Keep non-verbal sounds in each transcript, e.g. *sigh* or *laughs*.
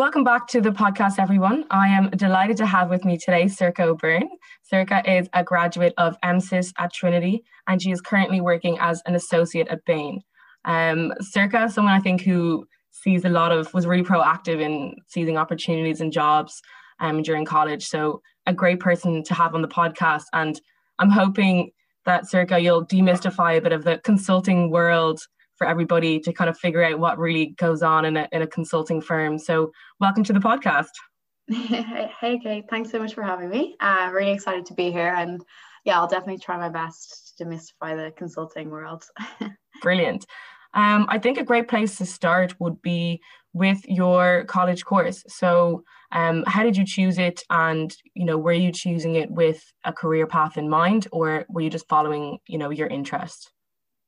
Welcome back to the podcast, everyone. I am delighted to have with me today Sorcha O'Byrne. Sorcha is a graduate of MSIS at Trinity, and she is currently working as an associate at Bain. Um, Sorcha, someone I think who sees a lot of, was really proactive in seizing opportunities and jobs um, during college. So a great person to have on the podcast. And I'm hoping that Sorcha, you'll demystify a bit of the consulting world for everybody to kind of figure out what really goes on in a, in a consulting firm. So welcome to the podcast. hey, Kate, thanks so much for having me. I'm uh, really excited to be here. And yeah, I'll definitely try my best to demystify the consulting world. *laughs* Brilliant. Um, I think a great place to start would be with your college course. So, um, how did you choose it, and you know, were you choosing it with a career path in mind, or were you just following, you know, your interest?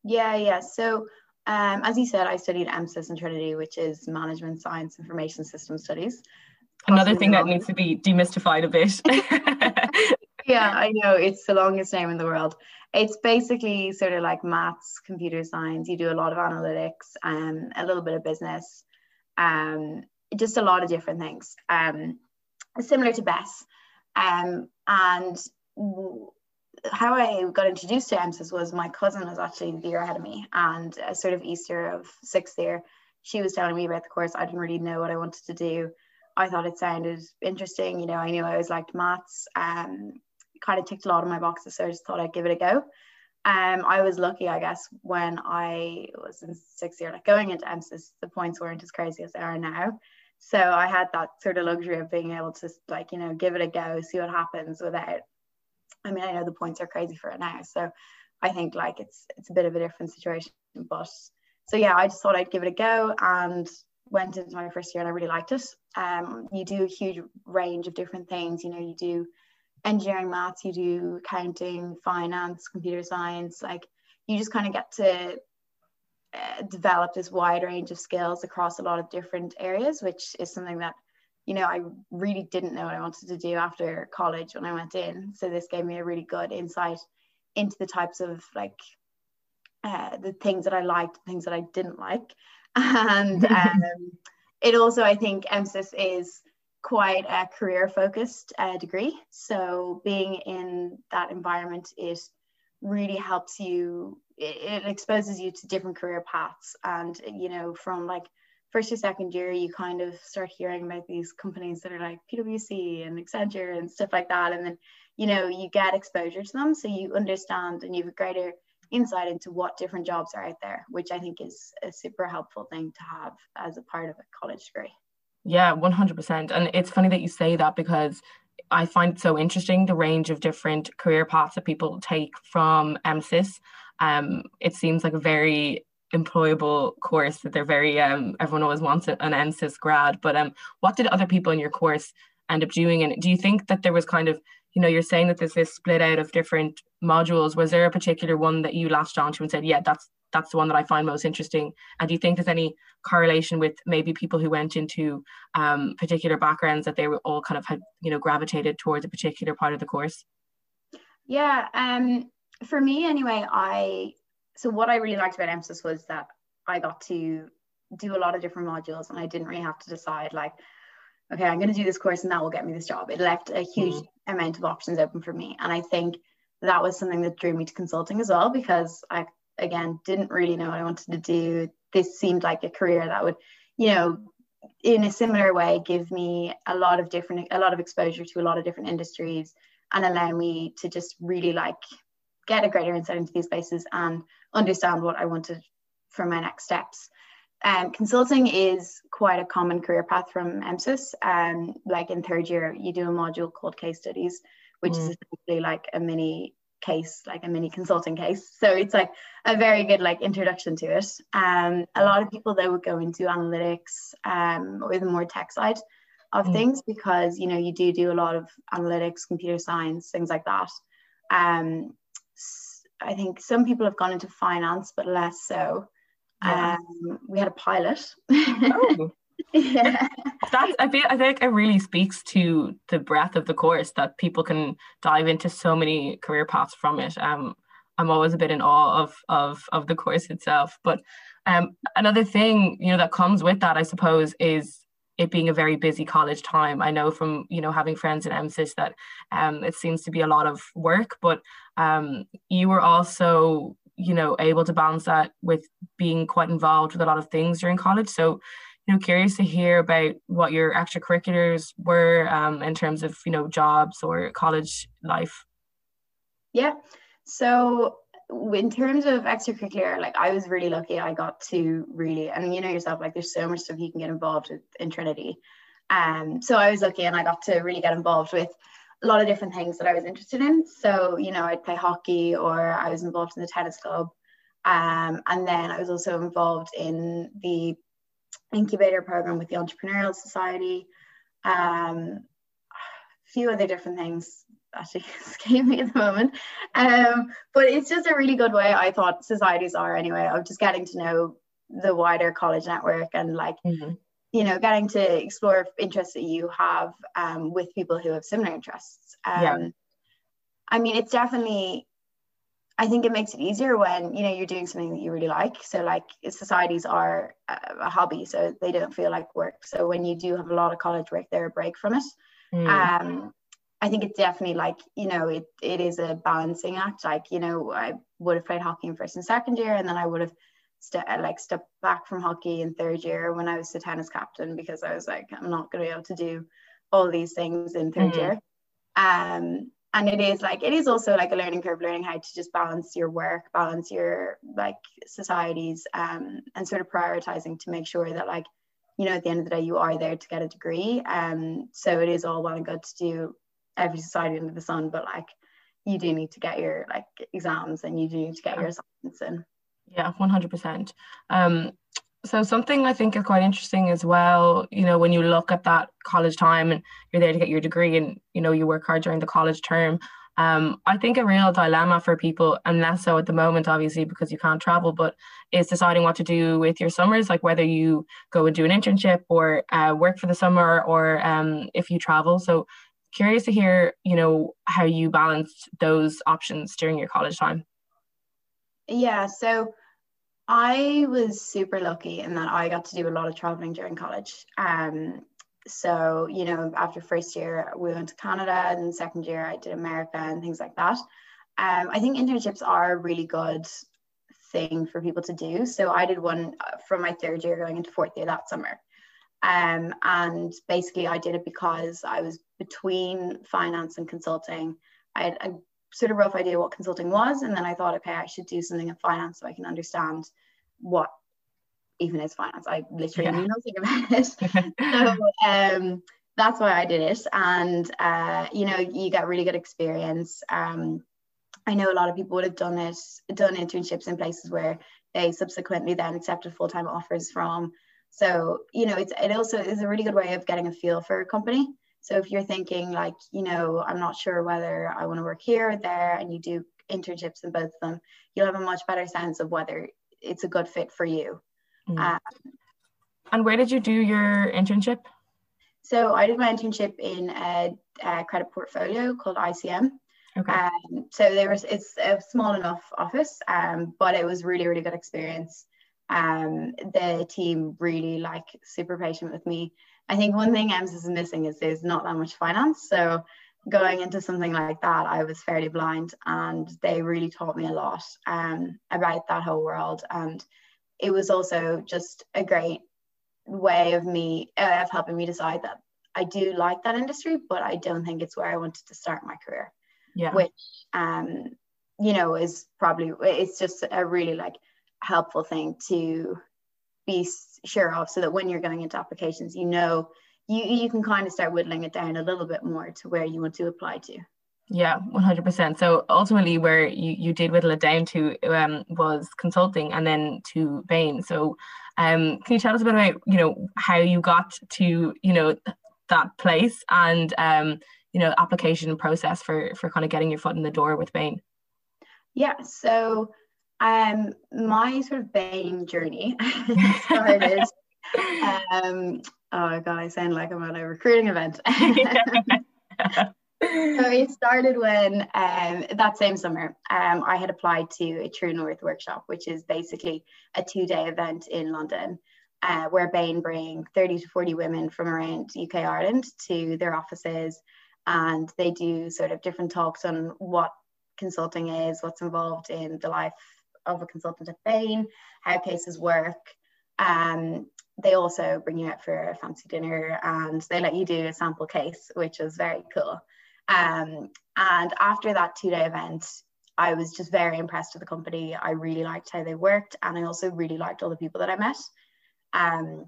Yeah, yeah. So, um, as you said, I studied MSIS in Trinity, which is Management Science Information System Studies. Another thing that needs to be demystified a bit. *laughs* yeah, I know it's the longest name in the world. It's basically sort of like maths, computer science. You do a lot of analytics and a little bit of business, um, just a lot of different things. Um, similar to BESS. Um, and how I got introduced to MSIS was my cousin was actually the year ahead of me, and a sort of Easter of sixth year, she was telling me about the course. I didn't really know what I wanted to do. I thought it sounded interesting. You know, I knew I always liked maths. Um, kind of ticked a lot of my boxes, so I just thought I'd give it a go. Um, I was lucky, I guess, when I was in sixth year, like going into MSIS, the points weren't as crazy as they are now. So I had that sort of luxury of being able to like, you know, give it a go, see what happens without I mean, I know the points are crazy for it now. So I think like it's it's a bit of a different situation. But so yeah, I just thought I'd give it a go and went into my first year and I really liked it. Um, you do a huge range of different things. You know, you do engineering, maths, you do accounting, finance, computer science. Like you just kind of get to uh, develop this wide range of skills across a lot of different areas, which is something that you know, I really didn't know what I wanted to do after college when I went in. So this gave me a really good insight into the types of like uh, the things that I liked, things that I didn't like, *laughs* and *laughs* um, it also I think MSIS is quite a career focused uh, degree. So being in that environment, it really helps you. It, it exposes you to different career paths, and you know, from like first or second year, you kind of start hearing about these companies that are like PwC and Accenture and stuff like that. And then, you know, you get exposure to them. So you understand and you have a greater insight into what different jobs are out there, which I think is a super helpful thing to have as a part of a college degree. Yeah, 100%. And it's funny that you say that because I find it so interesting the range of different career paths that people take from MSIS. Um, it seems like a very employable course that they're very um everyone always wants an MSIS grad but um what did other people in your course end up doing? And do you think that there was kind of you know you're saying that there's this split out of different modules. Was there a particular one that you latched onto and said yeah that's that's the one that I find most interesting and do you think there's any correlation with maybe people who went into um, particular backgrounds that they were all kind of had you know gravitated towards a particular part of the course? Yeah um for me anyway I so what I really liked about MSIS was that I got to do a lot of different modules and I didn't really have to decide like, okay, I'm going to do this course and that will get me this job. It left a huge mm-hmm. amount of options open for me. And I think that was something that drew me to consulting as well, because I, again, didn't really know what I wanted to do. This seemed like a career that would, you know, in a similar way, give me a lot of different, a lot of exposure to a lot of different industries and allow me to just really like get a greater insight into these spaces and understand what I wanted for my next steps. Um, consulting is quite a common career path from MSIS. Um, like in third year, you do a module called case studies, which mm. is essentially like a mini case, like a mini consulting case. So it's like a very good like introduction to it. Um, a lot of people that would go into analytics um, or the more tech side of mm. things because you know you do do a lot of analytics, computer science, things like that. Um, I think some people have gone into finance, but less so. Yeah. Um, we had a pilot. oh. *laughs* yeah. That's I feel I think it really speaks to the breadth of the course that people can dive into so many career paths from it. Um, I'm always a bit in awe of of of the course itself. But um, another thing you know that comes with that, I suppose, is it being a very busy college time. I know from you know having friends in MSIS that um, it seems to be a lot of work, but um, you were also you know able to balance that with being quite involved with a lot of things during college. So you know curious to hear about what your extracurriculars were um, in terms of you know jobs or college life. Yeah. So in terms of extracurricular, like I was really lucky. I got to really, and you know yourself, like there's so much stuff you can get involved with in Trinity. Um, so I was lucky, and I got to really get involved with a lot of different things that I was interested in. So you know, I'd play hockey, or I was involved in the tennis club, um, and then I was also involved in the incubator program with the Entrepreneurial Society. Um, a few other different things actually *laughs* escape me at the moment. Um, but it's just a really good way, I thought societies are anyway, of just getting to know the wider college network and like, mm-hmm. you know, getting to explore interests that you have um, with people who have similar interests. Um, yeah. I mean, it's definitely, I think it makes it easier when, you know, you're doing something that you really like. So like societies are a, a hobby, so they don't feel like work. So when you do have a lot of college work, they're a break from it. Mm. Um, I think it's definitely like, you know, it, it is a balancing act. Like, you know, I would have played hockey in first and second year, and then I would have st- uh, like stepped back from hockey in third year when I was the tennis captain because I was like, I'm not going to be able to do all these things in 3rd mm-hmm. year. Um, and it is like, it is also like a learning curve, learning how to just balance your work, balance your like societies, um, and sort of prioritizing to make sure that like, you know, at the end of the day, you are there to get a degree. Um, so it is all well and good to do every society under the sun, but like you do need to get your like exams and you do need to get your assignments in. Yeah, one hundred percent. Um, so something I think is quite interesting as well. You know, when you look at that college time and you're there to get your degree, and you know you work hard during the college term. Um, I think a real dilemma for people, and less so at the moment, obviously, because you can't travel, but is deciding what to do with your summers, like whether you go and do an internship or uh, work for the summer, or um, if you travel. So curious to hear, you know, how you balanced those options during your college time. Yeah, so I was super lucky in that I got to do a lot of traveling during college. Um, so, you know, after first year, we went to Canada, and second year, I did America and things like that. Um, I think internships are a really good thing for people to do. So, I did one uh, from my third year going into fourth year that summer. Um, and basically, I did it because I was between finance and consulting. I had a sort of rough idea what consulting was, and then I thought, okay, I should do something in finance so I can understand what even is finance. I literally yeah. knew nothing about it. *laughs* so um, that's why I did it. And, uh, you know, you get really good experience. Um, I know a lot of people would have done it, done internships in places where they subsequently then accepted full time offers from so, you know, it's, it also is a really good way of getting a feel for a company. So if you're thinking like, you know, I'm not sure whether I want to work here or there, and you do internships in both of them, you'll have a much better sense of whether it's a good fit for you. Mm. Um, and where did you do your internship? So I did my internship in a, a credit portfolio called ICM. Okay. Um, so there was it's a small enough office, um, but it was really really good experience um, the team really like super patient with me. I think one thing MSIS is missing is there's not that much finance. So going into something like that, I was fairly blind and they really taught me a lot um, about that whole world. And it was also just a great way of me, uh, of helping me decide that I do like that industry, but I don't think it's where I wanted to start my career. Yeah. Which, um, you know, is probably, it's just a really like, helpful thing to be sure of so that when you're going into applications you know you you can kind of start whittling it down a little bit more to where you want to apply to. Yeah 100% so ultimately where you, you did whittle it down to um, was consulting and then to bain. So um, can you tell us a bit about you know how you got to you know that place and um, you know application process for for kind of getting your foot in the door with bain? Yeah so um, my sort of Bain journey *laughs* started. um, oh god, I sound like I'm at a recruiting event. *laughs* so it started when um, that same summer um, I had applied to a True North workshop, which is basically a two-day event in London. uh, where Bain bring 30 to 40 women from around UK Ireland to their offices and they do sort of different talks on what consulting is, what's involved in the life of a consultant at Bain, how cases work. Um, they also bring you out for a fancy dinner and they let you do a sample case, which is very cool. Um, and after that two day event, I was just very impressed with the company. I really liked how they worked and I also really liked all the people that I met. Um,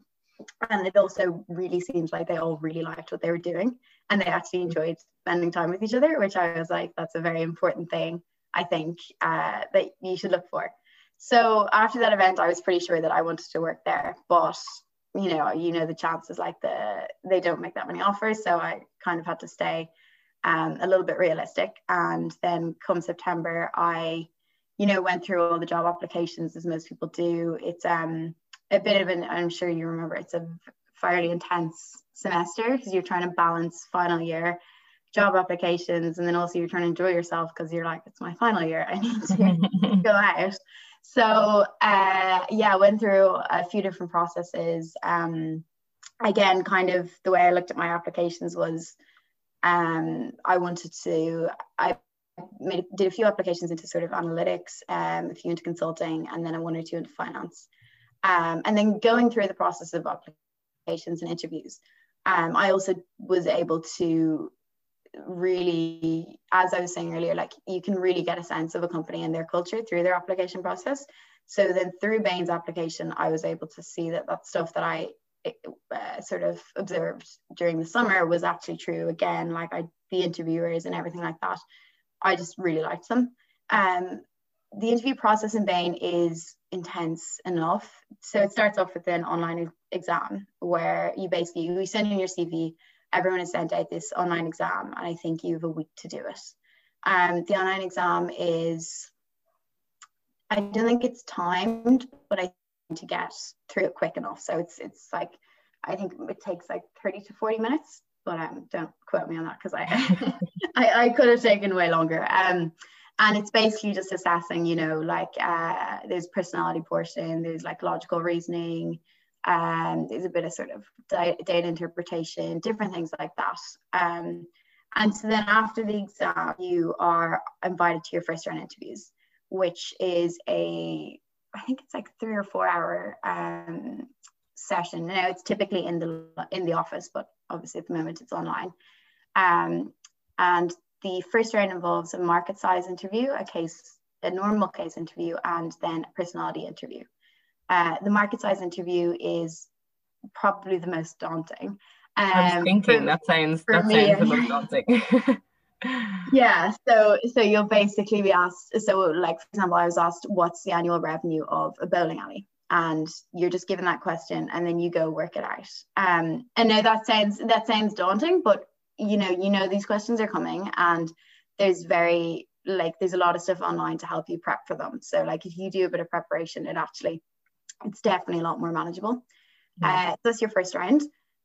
and it also really seems like they all really liked what they were doing and they actually enjoyed spending time with each other, which I was like, that's a very important thing I think uh, that you should look for. So after that event, I was pretty sure that I wanted to work there, but you know, you know the chances like the they don't make that many offers, so I kind of had to stay um, a little bit realistic. And then come September, I, you know, went through all the job applications as most people do. It's um a bit of an I'm sure you remember it's a fairly intense semester because you're trying to balance final year job applications and then also you're trying to enjoy yourself because you're like it's my final year. I need to *laughs* go out. So uh, yeah went through a few different processes. Um, again kind of the way i looked at my applications was um, i wanted to i made did a few applications into sort of analytics um, a few into consulting and then a one or two into finance. Um, and then going through the process of applications and interviews um, I also was able to really, as I was saying earlier, like you can really get a sense of a company and their culture through their application process. So then through Bain's application, I was able to see that that stuff that I uh, sort of observed during the summer was actually true again. Like I, the interviewers and everything like that, I just really liked them. Um, the interview process in Bain is intense enough. So it starts off with an online exam where you basically you send in your CV, everyone is sent out this online exam, and I think you have a week to do it. Um, the online exam is, I don't think it's timed, but I think to get through it quick enough. So it's it's like I think it takes like 30 to 40 minutes, but um, don't quote me on that because I, *laughs* I I could have taken way longer. Um, and it's basically just assessing you know like uh, there's personality portion there's like logical reasoning um, there's a bit of sort of data interpretation different things like that. Um, and so then after the exam you are invited to your first round interviews which is a i think it's like three or four hour um, session. Now it's typically in the in the office but obviously at the moment it's online. Um, and the first round involves a market size interview, a case, a normal case interview, and then a personality interview. Uh, the market size interview is probably the most daunting. Um, I was thinking for, that sounds that me, sounds the *laughs* most daunting. *laughs* yeah, so so you'll basically be asked. So, like for example, I was asked, "What's the annual revenue of a bowling alley?" and you're just given that question and then you go work it out um and now that sounds that sounds daunting but you know you know these questions are coming and there's very like there's a lot of stuff online to help you prep for them so like if you do a bit of preparation it actually it's definitely a lot more manageable. Yeah. uh, that's your first round.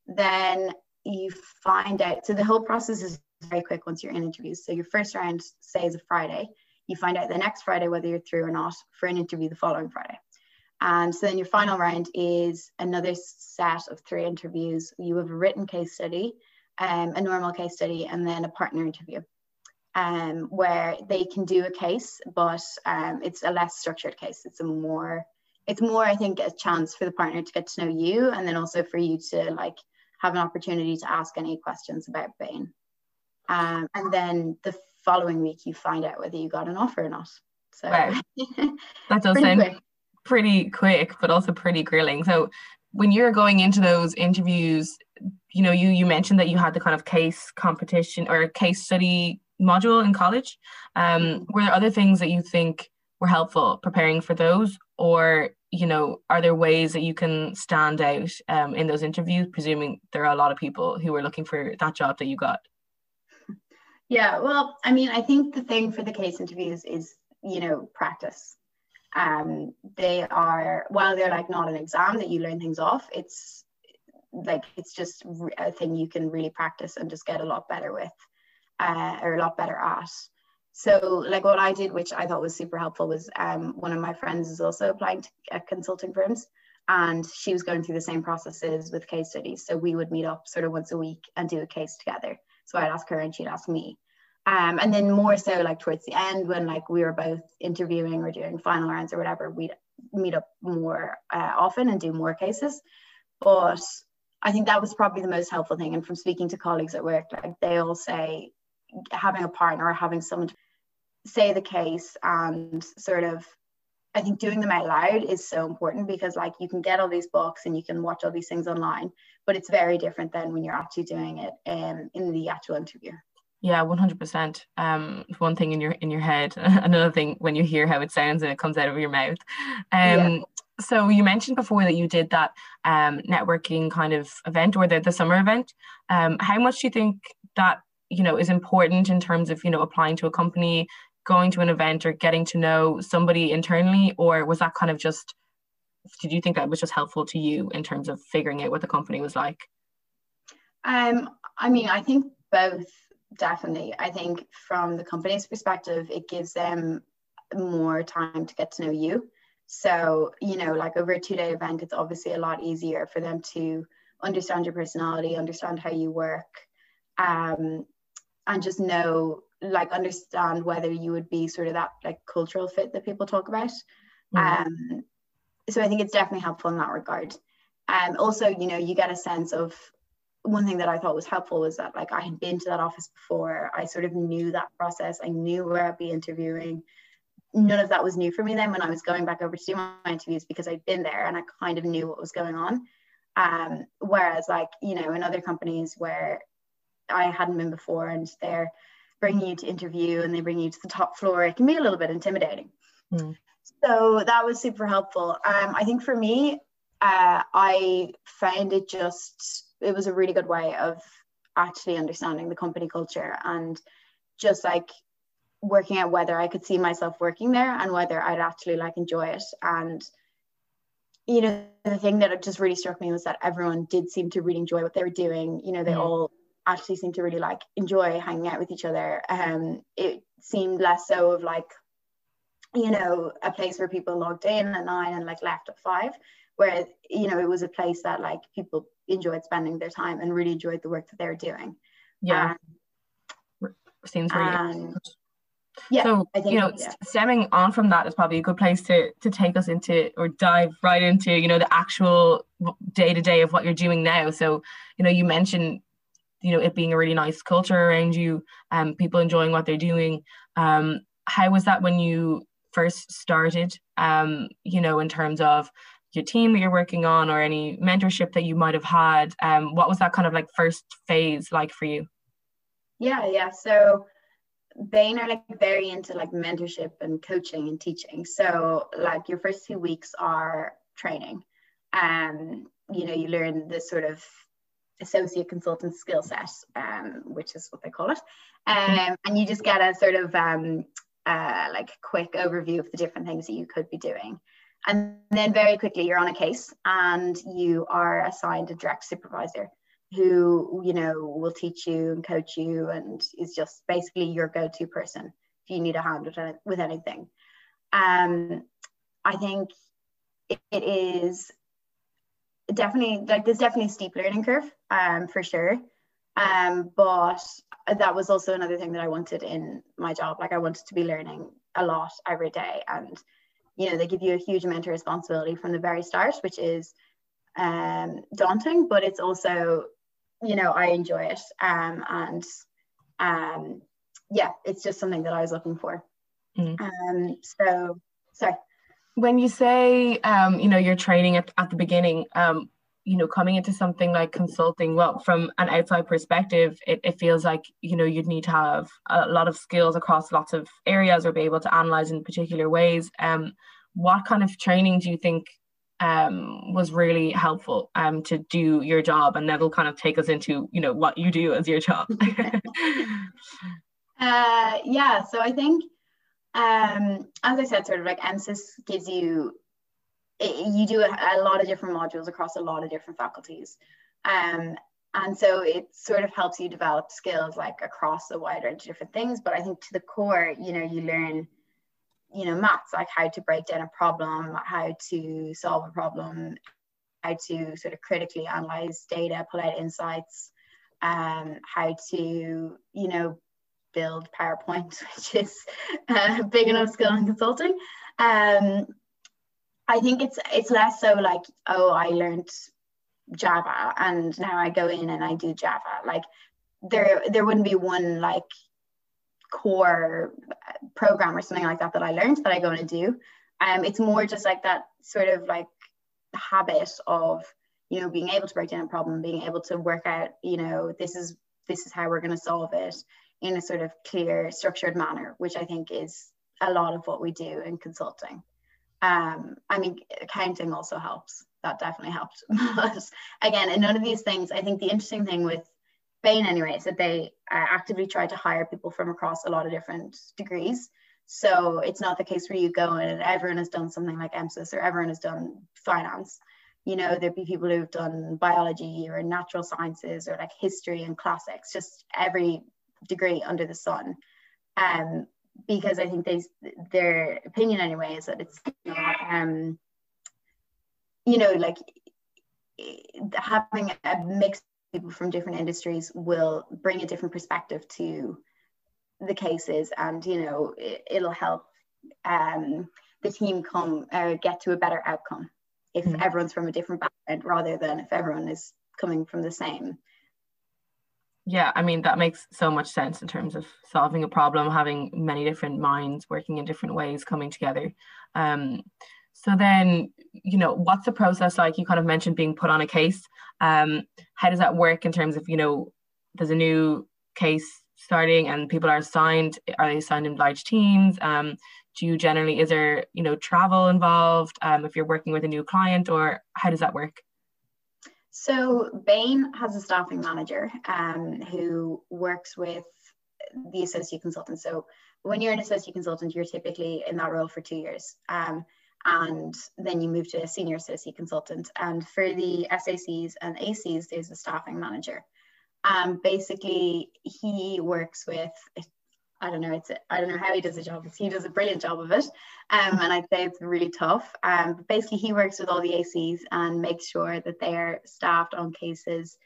Then you find out so the whole process is very quick once you're in interviews. So your first round say is a friday. You find out the next friday whether you're through or not for an interview the following friday. And so then your final round is another set of three interviews. You have a written case study um, a normal case study and then a partner interview um, where they can do a case, but um, it's a less structured case. It's a more, it's more, I think, a chance for the partner to get to know you and then also for you to like have an opportunity to ask any questions about Bain. Um, and then the following week, you find out whether you got an offer or not. So wow. *laughs* that does sound quick. pretty quick, but also pretty grilling. So when you're going into those interviews, you know, you you mentioned that you had the kind of case competition or case study module in college. Um, mm-hmm. were there other things that you think were helpful preparing for those, or you know, are there ways that you can stand out um, in those interviews? Presuming there are a lot of people who are looking for that job that you got. Yeah, well, I mean, I think the thing for the case interviews is you know practice. Um, they are while they're like not an exam that you learn things off. It's like it's just a thing you can really practice and just get a lot better with uh, or a lot better at so like what i did which i thought was super helpful was um, one of my friends is also applying to uh, consulting firms and she was going through the same processes with case studies. So we would meet up sort of once a week and do a case together. So I'd ask her and she'd ask me. Um, and then more so like towards the end when like we were both interviewing or doing final rounds or whatever, we'd meet up more uh, often and do more cases. But I think that was probably the most helpful thing. And from speaking to colleagues at work, like they all say having a partner or having someone say the case and sort of I think doing them out loud is so important because like you can get all these books and you can watch all these things online, but it's very different than when you're actually doing it um, in the actual interview. Yeah, one hundred percent. Um, one thing in your in your head, *laughs* another thing when you hear how it sounds and it comes out of your mouth. Um, yeah. So you mentioned before that you did that um, networking kind of event or the, the summer event. Um, how much do you think that you know is important in terms of you know applying to a company going to an event or getting to know somebody internally or was that kind of just did you think that was just helpful to you in terms of figuring out what the company was like? Um i mean i think both definitely. I think from the company's perspective it gives them more time to get to know you. So you know like over a two day event it's obviously a lot easier for them to understand your personality understand how you work um, and just know like understand whether you would be sort of that like cultural fit that people talk about. Mm-hmm. Um, so I think it's definitely helpful in that regard. And um, also, you know, you get a sense of one thing that I thought was helpful was that like I had been to that office before. I sort of knew that process. I knew where I'd be interviewing. None of that was new for me then when I was going back over to do my interviews because I'd been there and I kind of knew what was going on. Um, whereas like, you know, in other companies where I hadn't been before and they're bring you to interview and they bring you to the top floor, it can be a little bit intimidating. Mm. So that was super helpful. Um, I think for me, uh, I found it just, it was a really good way of actually understanding the company culture and just like working out whether I could see myself working there and whether I'd actually like enjoy it. And, you know, the thing that just really struck me was that everyone did seem to really enjoy what they were doing. You know, they mm. all actually seemed to really like enjoy hanging out with each other. Um, it seemed less so of like, you know, a place where people logged in at nine and like left at five, where you know it was a place that like people enjoyed spending their time and really enjoyed the work that they were doing. Yeah, um, seems really. And, yeah, so think, you know, yeah. stemming on from that is probably a good place to to take us into or dive right into you know the actual day to day of what you're doing now. So you know, you mentioned you know it being a really nice culture around you um people enjoying what they're doing. Um how was that when you first started um you know in terms of your team that you're working on or any mentorship that you might have had? Um what was that kind of like first phase like for you? Yeah yeah. So Bain are like very into like mentorship and coaching and teaching. So like your first two weeks are training. Um you know you learn this sort of associate consultant skill set, um, which is what they call it. Um, and you just get a sort of um, uh, like quick overview of the different things that you could be doing. And then very quickly you're on a case and you are assigned a direct supervisor who, you know, will teach you and coach you and is just basically your go-to person if you need a hand with, with anything. Um, I think it, it is definitely like there's definitely a steep learning curve um for sure. Um but that was also another thing that I wanted in my job. Like I wanted to be learning a lot every day. And you know they give you a huge amount of responsibility from the very start which is um daunting but it's also you know I enjoy it. Um and um yeah it's just something that I was looking for. Mm. um so sorry. When you say um, you know you're training at, at the beginning um, you know coming into something like consulting well from an outside perspective it, it feels like you know you'd need to have a lot of skills across lots of areas or be able to analyze in particular ways. Um, what kind of training do you think um, was really helpful um, to do your job? And that'll kind of take us into you know what you do as your job. *laughs* *laughs* Uh, yeah so i think um, as I said, sort of like MSIS gives you, you do a, a, lot of different modules across a lot of different faculties. Um, and so it sort of helps you develop skills like across a wide range of different things. But I think to the core, you know, you learn, you know, maths, like how to break down a problem, how to solve a problem, how to sort of critically analyze data, pull out insights, um, how to, you know, build PowerPoint, *laughs* which is a big enough skill in consulting. Um, I think it's it's less so like, oh, I learned Java and now I go in and I do Java. Like there there wouldn't be one like core program or something like that that I learned that I go and do. Um, it's more just like that sort of like habit of you know being able to break down a problem, being able to work out you know this is this is how we're going to solve it in a sort of clear, structured manner, which I think is a lot of what we do in consulting. Um, I mean, accounting also helps. That definitely helped. *laughs* again, in none of these things, I think the interesting thing with Bain, anyway, is that they uh, actively try to hire people from across a lot of different degrees. So it's not the case where you go in and everyone has done something like MSIS or everyone has done finance. You know, there'd be people who've done biology or natural sciences or like history and classics, just every degree under the sun. Um, because I think they, their opinion anyway is that it's um, you know, like having a mix of people from different industries will bring a different perspective to the cases and, you know, it, will help um, the team come or get to a better outcome if mm-hmm. everyone's from a different background rather than if everyone is coming from the same. Yeah, I mean, that makes so much sense in terms of solving a problem, having many different minds working in different ways coming together. Um, so then, you know, what's the process like? You kind of mentioned being put on a case. Um, how does that work in terms of, you know, there's a new case starting and people are assigned, are they assigned in large teams? Um, do you generally, is there, you know, travel involved um, if you're working with a new client or how does that work? So Bain has a staffing manager um, who works with the associate consultant. So when you're an associate consultant, you're typically in that role for two years. Um, and then you move to a senior associate consultant. And for the SACs and ACs, there's a staffing manager. Um, basically, he works with, I don't know, it's I don't know how he does the job. He does a brilliant job of it, um, and I'd say it's really tough. Um, basically, he works with all the ACs and makes sure that they're staffed on cases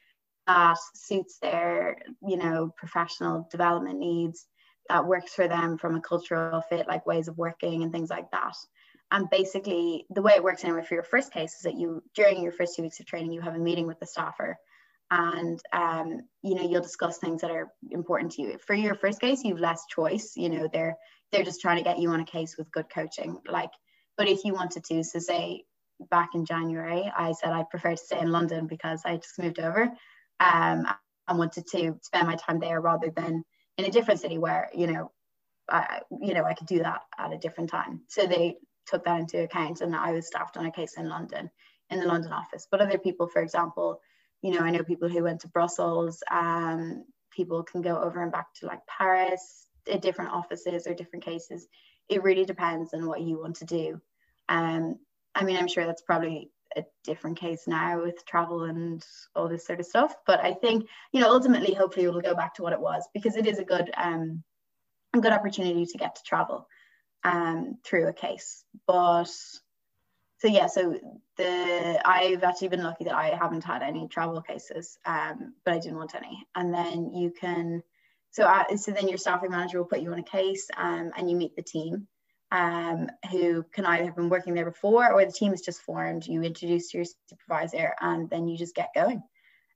that suits their, you know, professional development needs, that works for them from a cultural fit, like ways of working and things like that. And basically, the way it works anyway for your first case is that you, during your first two weeks of training, you have a meeting with the staffer and um, you know you'll discuss things that are important to you for your first case you've less choice you know they're they're just trying to get you on a case with good coaching like but if you wanted to so say back in january i said i'd prefer to stay in london because i just moved over um, i wanted to spend my time there rather than in a different city where you know I, you know i could do that at a different time so they took that into account and I was staffed on a case in London, in the London office. But other people, for example, you know, I know people who went to Brussels, um, people can go over and back to like Paris, different offices or different cases. It really depends on what you want to do. Um, I mean, I'm sure that's probably a different case now with travel and all this sort of stuff. But I think, you know, ultimately, hopefully, it will go back to what it was because it is a good, um, a good opportunity to get to travel um, through a case. But so yeah, so the I've actually been lucky that I haven't had any travel cases, um, but I didn't want any. And then you can, so uh, so then your staffing manager will put you on a case, um, and you meet the team, um, who can either have been working there before or the team is just formed. You introduce your supervisor, and then you just get going.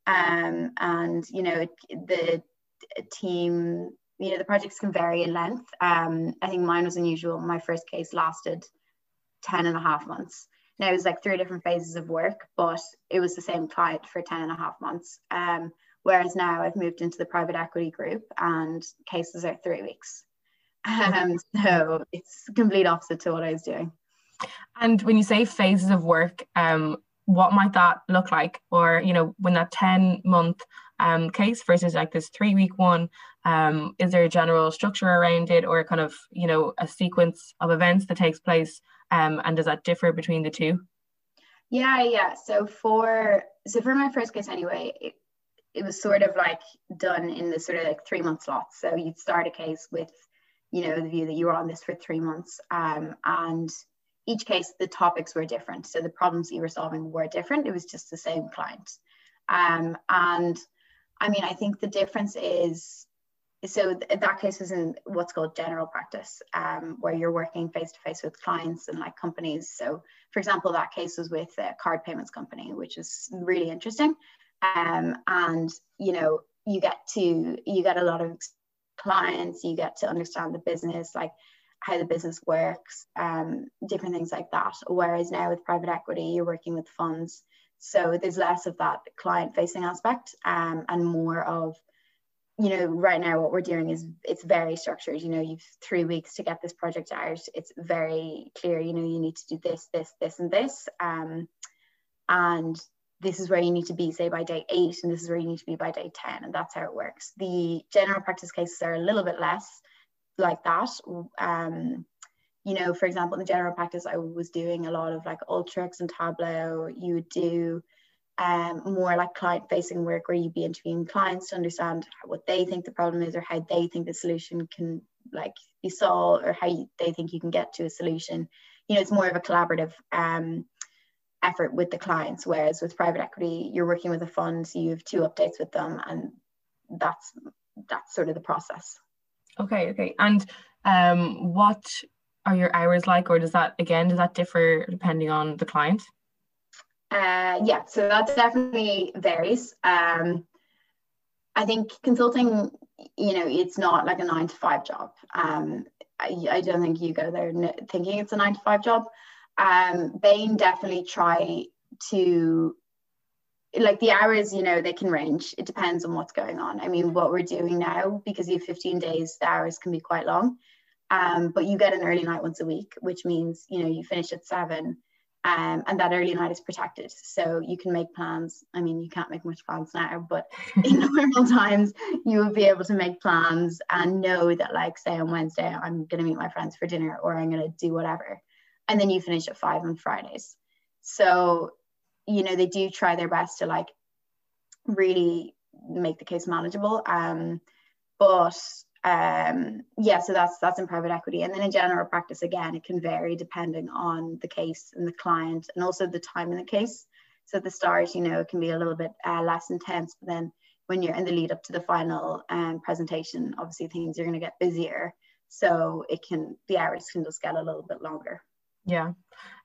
Um, and you know the team you know the projects can vary in length um, i think mine was unusual my first case lasted 10 and a half months now it was like three different phases of work but it was the same client for 10 and a half months. Um, whereas now i've moved into the private equity group and cases are three weeks. Um, so it's complete opposite to what i was doing. And when you say phases of work um, what might that look like? Or you know when that 10 month um, case versus like this three week one um, is there a general structure around it or kind of you know a sequence of events that takes place um, and does that differ between the two? Yeah yeah. So for so for my first case anyway it, it was sort of like done in the sort of like three month slots so you'd start a case with you know the view that you were on this for three months. Um, and each case the topics were different. So the problems you were solving were different. It was just the same client. Um, and i mean i think the difference is so that case was in what's called general practice um, where you're working face to face with clients and like companies. So for example that case was with a card payments company which is really interesting. Um, and you know you get to you get a lot of clients you get to understand the business like how the business works um, different things like that. Whereas now with private equity you're working with funds. So there's less of that client facing aspect um, and more of you know right now what we're doing is it's very structured. You know you've three weeks to get this project out. It's very clear you know you need to do this this this and this um, and this is where you need to be say by day eight and this is where you need to be by day 10 and that's how it works. The general practice cases are a little bit less like that. Um, you know for example in the general practice i was doing a lot of like Alteryx and tableau. You would do um, more like client facing work where you'd be interviewing clients to understand what they think the problem is or how they think the solution can like be solved or how you, they think you can get to a solution. You know it's more of a collaborative um, effort with the clients whereas with private equity you're working with a fund so you have two updates with them and that's that's sort of the process. Okay okay. And um, what are your hours like or does that again does that differ depending on the client uh, yeah so that definitely varies um, i think consulting you know it's not like a nine to five job um, I, I don't think you go there thinking it's a nine to five job um, Bain definitely try to like the hours, you know, they can range. It depends on what's going on. I mean, what we're doing now, because you have 15 days, the hours can be quite long. Um, but you get an early night once a week, which means, you know, you finish at seven um, and that early night is protected. So you can make plans. I mean, you can't make much plans now, but *laughs* in normal times, you will be able to make plans and know that, like, say on Wednesday, I'm going to meet my friends for dinner or I'm going to do whatever and then you finish at five on Fridays. So, you know, they do try their best to like really make the case manageable. Um, but um, yeah, so that's that's in private equity, and then in general practice again, it can vary depending on the case and the client, and also the time in the case. So at the start, you know, it can be a little bit uh, less intense, but then when you're in the lead up to the final um, presentation, obviously things are going to get busier. So it can the hours can just get a little bit longer. Yeah.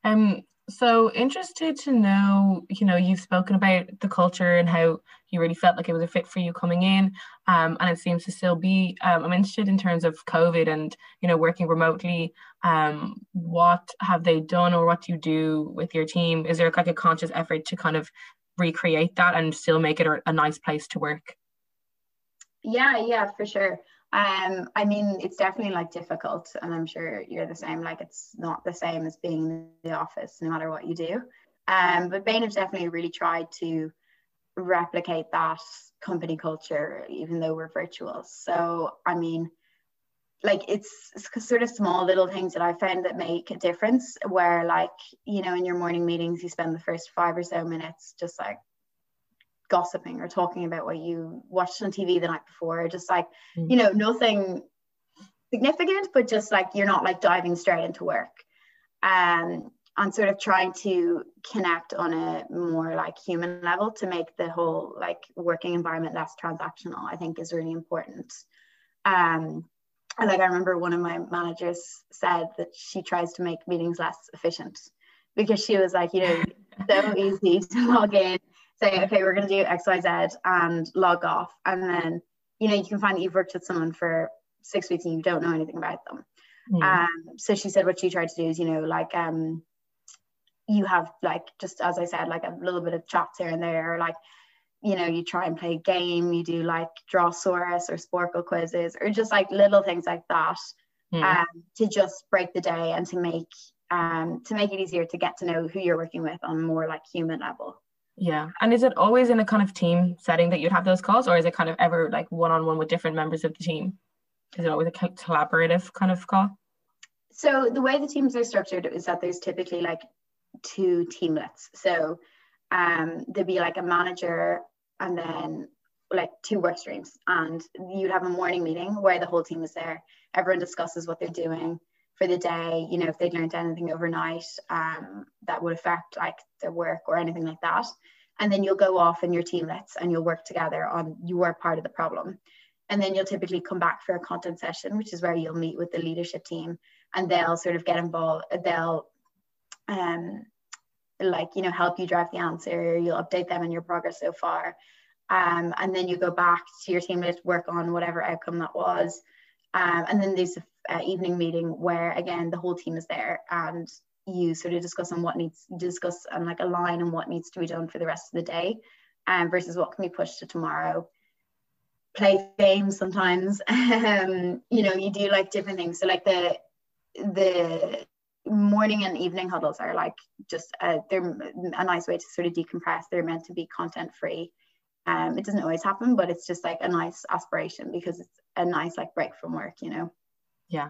Um, so interested to know, you know, you've spoken about the culture and how you really felt like it was a fit for you coming in, um, and it seems to still be. Um, I'm interested in terms of COVID and you know working remotely. Um, what have they done, or what do you do with your team? Is there like a conscious effort to kind of recreate that and still make it a, a nice place to work? Yeah, yeah, for sure. Um, I mean, it's definitely like difficult, and I'm sure you're the same. Like, it's not the same as being in the office, no matter what you do. Um, but Bain have definitely really tried to replicate that company culture, even though we're virtual. So, I mean, like it's, it's sort of small little things that I found that make a difference. Where, like, you know, in your morning meetings, you spend the first five or so minutes just like gossiping or talking about what you watched on TV the night before, just like, mm. you know, nothing significant, but just like you're not like diving straight into work. Um, and sort of trying to connect on a more like human level to make the whole like working environment less transactional, I think is really important. Um, and like I remember one of my managers said that she tries to make meetings less efficient because she was like, you know, so *laughs* easy to log in say, okay, we're going to do X, Y, Z and log off. And then, you know, you can find that you've worked with someone for six weeks and you don't know anything about them. Mm. Um, so she said what she tried to do is, you know, like, um, you have like, just as I said, like a little bit of chats here and there, or like, you know, you try and play a game, you do like Drawsaurus or Sporcle quizzes, or just like little things like that mm. um, to just break the day and to make um, to make it easier to get to know who you're working with on a more like human level. Yeah. And is it always in a kind of team setting that you'd have those calls, or is it kind of ever like one on one with different members of the team? Is it always a collaborative kind of call? So the way the teams are structured is that there's typically like two teamlets. So um, there'd be like a manager and then like two work streams, and you'd have a morning meeting where the whole team is there. Everyone discusses what they're doing for the day, you know, if they'd learned anything overnight um, that would affect like their work or anything like that. And then you'll go off in your teamlets and you'll work together on your part of the problem. And then you'll typically come back for a content session, which is where you'll meet with the leadership team and they'll sort of get involved. They'll um, like, you know, help you drive the answer. You'll update them on your progress so far. Um, and then you go back to your teamlet, work on whatever outcome that was. Um, and then there's an evening meeting where again the whole team is there and you sort of discuss on what needs discuss and like align on what needs to be done for the rest of the day um, versus what can be pushed to tomorrow. Play games sometimes *laughs* um, you know you do like different things. So like the the morning and evening huddles are like just a, they're a nice way to sort of decompress. They're meant to be content free um, it doesn't always happen but it's just like a nice aspiration because it's a nice like break from work you know yeah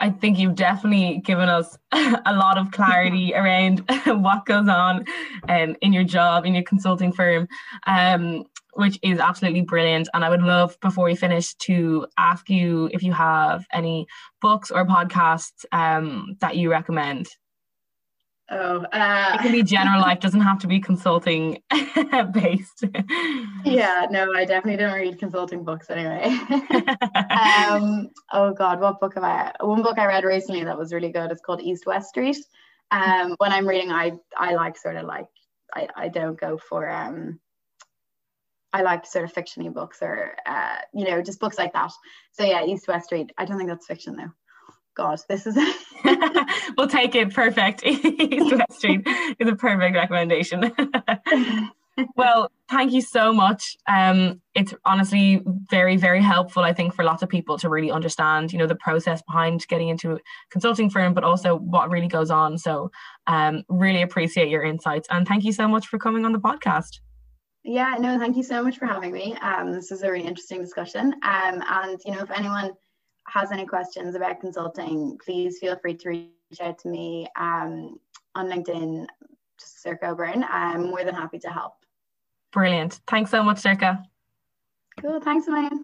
I think you've definitely given us *laughs* a lot of clarity *laughs* around *laughs* what goes on um, in your job, in your consulting firm, um, which is absolutely brilliant. And I would love, before we finish, to ask you if you have any books or podcasts um, that you recommend. Oh, uh, it can be general *laughs* life, doesn't have to be consulting *laughs* based. yeah, no, I definitely don't read consulting books anyway. *laughs* um, oh God, what book have I? One book I read recently that was really good. It's called East West Street. Um, when I'm reading, I I like sort of like I, I don't go for um I like sort of fictiony books or uh, you know just books like that. So yeah, East West Street. I don't think that's fiction though. God, this is. *laughs* we'll take it. Perfect. East West Street is a perfect recommendation. *laughs* well, thank you so much. Um, it's honestly very, very helpful, I think, for lots of people to really understand, you know, the process behind getting into a consulting firm, but also what really goes on. So, um, really appreciate your insights and thank you so much for coming on the podcast. Yeah, no, thank you so much for having me. Um, this is a really interesting discussion. Um, and you know, if anyone has any questions about consulting, please feel free to reach out to me um, on LinkedIn, just Sorcha O'Byrne. I'm more than happy to help. Brilliant. Thanks so much, Circa. Cool. Thanks, Elaine.